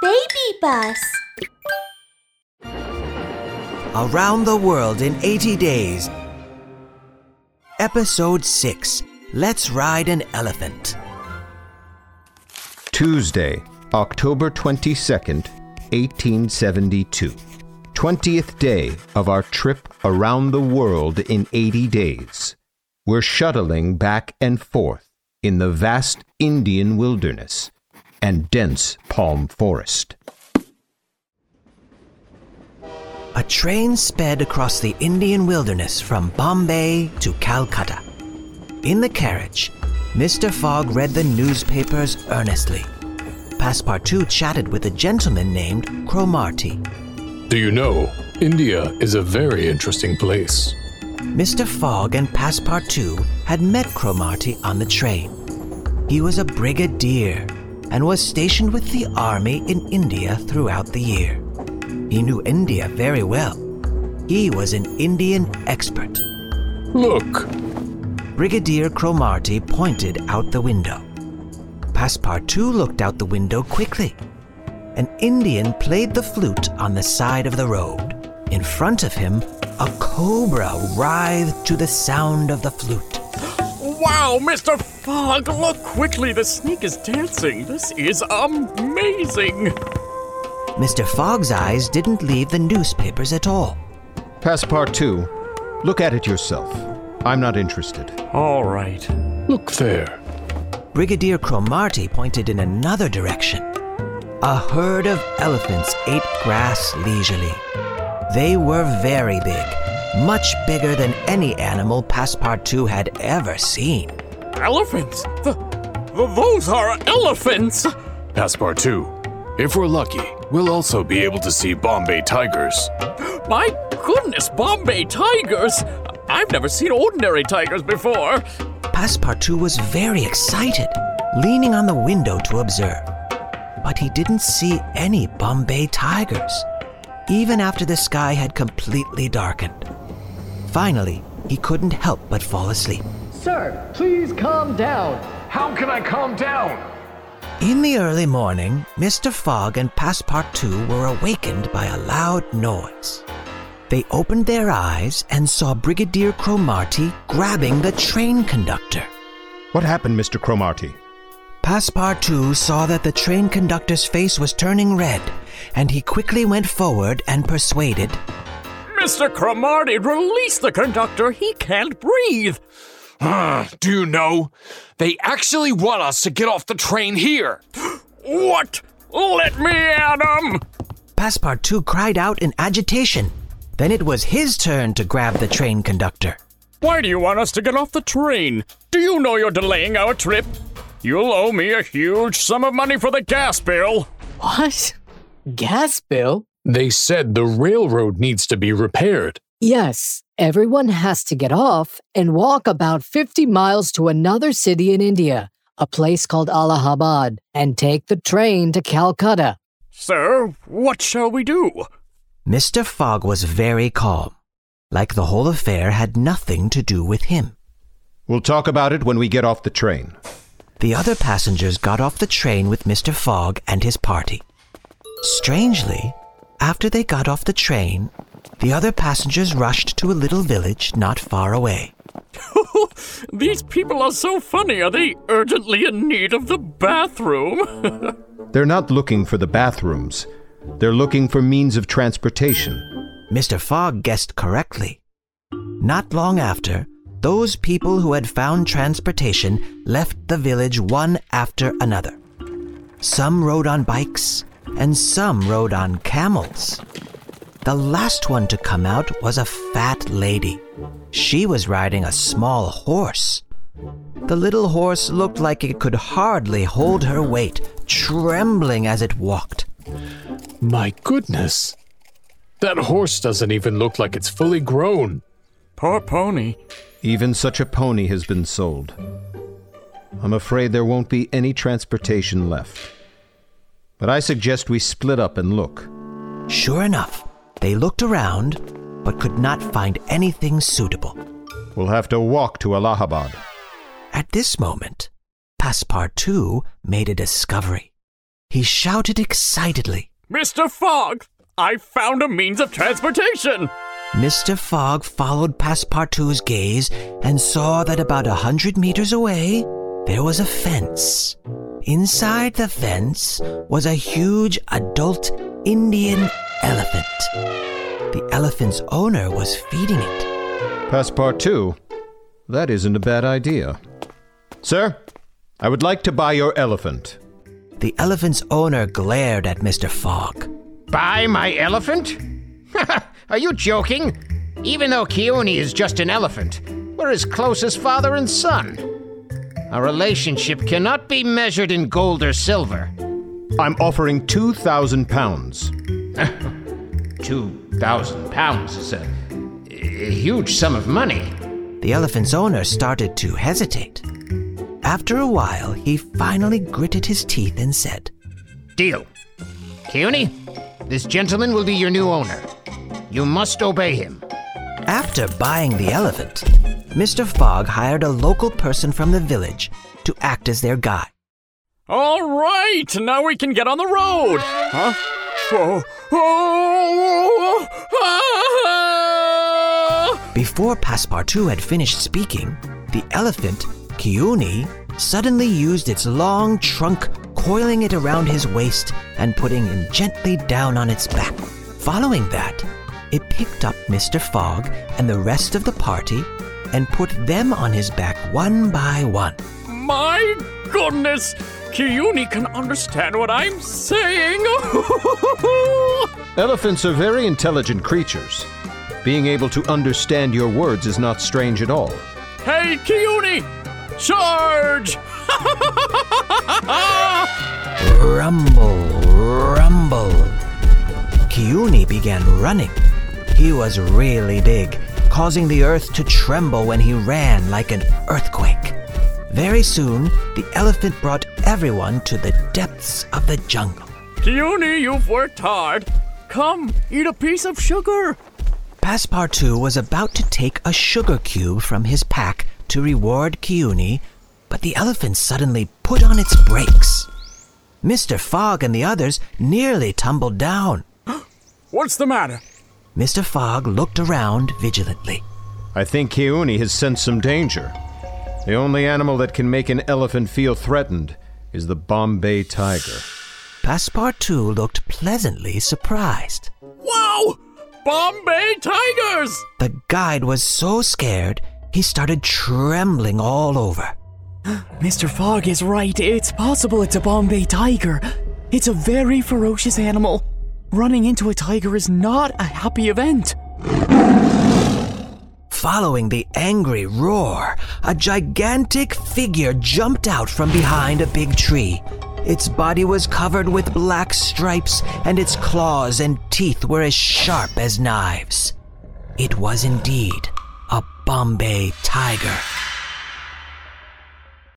Baby Bus. Around the World in 80 Days. Episode 6 Let's Ride an Elephant. Tuesday, October 22nd, 1872. 20th day of our trip around the world in 80 days. We're shuttling back and forth in the vast Indian wilderness and dense palm forest. A train sped across the Indian wilderness from Bombay to Calcutta. In the carriage, Mr. Fogg read the newspapers earnestly. Passepartout chatted with a gentleman named Cromarty. Do you know, India is a very interesting place. Mr. Fogg and Passepartout had met Cromarty on the train. He was a brigadier and was stationed with the army in India throughout the year. He knew India very well. He was an Indian expert. Look, Brigadier Cromarty pointed out the window. Passepartout looked out the window quickly. An Indian played the flute on the side of the road. In front of him, a cobra writhed to the sound of the flute. Wow, Mr. Fogg, look quickly. The snake is dancing. This is amazing. Mr. Fogg's eyes didn't leave the newspapers at all. Passepartout, look at it yourself. I'm not interested. All right. look there. Brigadier Cromarty pointed in another direction. A herd of elephants ate grass leisurely. They were very big, much bigger than any animal Passepartout had ever seen. Elephants? The, the, those are elephants. Passepartout, if we're lucky, we'll also be able to see Bombay tigers. My goodness, Bombay tigers. I've never seen ordinary tigers before. Passepartout was very excited, leaning on the window to observe. But he didn't see any Bombay tigers, even after the sky had completely darkened. Finally, he couldn't help but fall asleep. Sir, please calm down. How can I calm down? In the early morning, Mr. Fogg and Passepartout were awakened by a loud noise. They opened their eyes and saw Brigadier Cromarty grabbing the train conductor. What happened, Mr. Cromarty? Passepartout saw that the train conductor's face was turning red, and he quickly went forward and persuaded. Mr. Cromarty, release the conductor. He can't breathe. Ah, Do you know? They actually want us to get off the train here. What? Let me at him. Passepartout cried out in agitation. Then it was his turn to grab the train conductor. Why do you want us to get off the train? Do you know you're delaying our trip? You'll owe me a huge sum of money for the gas bill. What? Gas bill? They said the railroad needs to be repaired. Yes, everyone has to get off and walk about 50 miles to another city in India, a place called Allahabad, and take the train to Calcutta. Sir, what shall we do? Mr. Fogg was very calm, like the whole affair had nothing to do with him. We'll talk about it when we get off the train. The other passengers got off the train with Mr. Fogg and his party. Strangely, after they got off the train, the other passengers rushed to a little village not far away. These people are so funny. Are they urgently in need of the bathroom? They're not looking for the bathrooms. They're looking for means of transportation. Mr. Fogg guessed correctly. Not long after, those people who had found transportation left the village one after another. Some rode on bikes, and some rode on camels. The last one to come out was a fat lady. She was riding a small horse. The little horse looked like it could hardly hold her weight, trembling as it walked. My goodness. That horse doesn't even look like it's fully grown. Poor pony. Even such a pony has been sold. I'm afraid there won't be any transportation left. But I suggest we split up and look. Sure enough, they looked around but could not find anything suitable. We'll have to walk to Allahabad. At this moment, Passepartout made a discovery. he shouted excitedly. Mr. Fogg, I found a means of transportation! Mr. Fogg followed Passepartout's gaze and saw that about a hundred meters away there was a fence. Inside the fence was a huge adult Indian elephant. The elephant's owner was feeding it. Passepartout, that isn't a bad idea. Sir, I would like to buy your elephant. The elephant's owner glared at Mr. Fogg. Buy my elephant? Are you joking? Even though Kiouni is just an elephant, we're as close as father and son. Our relationship cannot be measured in gold or silver. I'm offering 2,000 pounds. Two thousand pounds is a, a huge sum of money. The elephant's owner started to hesitate. After a while, he finally gritted his teeth and said, Deal. Kiouni, this gentleman will be your new owner. You must obey him. After buying the elephant, Mr. Fogg hired a local person from the village to act as their guide. All right, now we can get on the road. Huh? Oh, oh, ah! Before Passepartout had finished speaking, the elephant, Kiouni, suddenly used its long trunk, coiling it around his waist and putting him gently down on its back. Following that, it picked up Mr. Fogg and the rest of the party and put them on his back one by one. My goodness! Kiouni can understand what I'm saying. Elephants are very intelligent creatures. Being able to understand your words is not strange at all. hey, Kiouni! Charge! Rumble, rumble. Kiouni began running. He was really big, causing the earth to tremble when he ran like an earthquake. Very soon, the elephant brought everyone to the depths of the jungle. Kiouni, you've worked hard. Come, eat a piece of sugar. Passepartout was about to take a sugar cube from his pack to reward Kiouni, but the elephant suddenly put on its brakes. Mr. Fogg and the others nearly tumbled down. What's the matter? Mr. Fogg looked around vigilantly. I think Kiouni has sensed some danger. The only animal that can make an elephant feel threatened is the Bombay tiger. Passepartout looked pleasantly surprised. Wow! Bombay tigers! The guide was so scared, he started trembling all over. Mr. Fogg is right. It's possible it's a Bombay tiger. It's a very ferocious animal. Running into a tiger is not a happy event. Following the angry roar, a gigantic figure jumped out from behind a big tree. Its body was covered with black stripes, and its claws and teeth were as sharp as knives. It was indeed a Bombay tiger.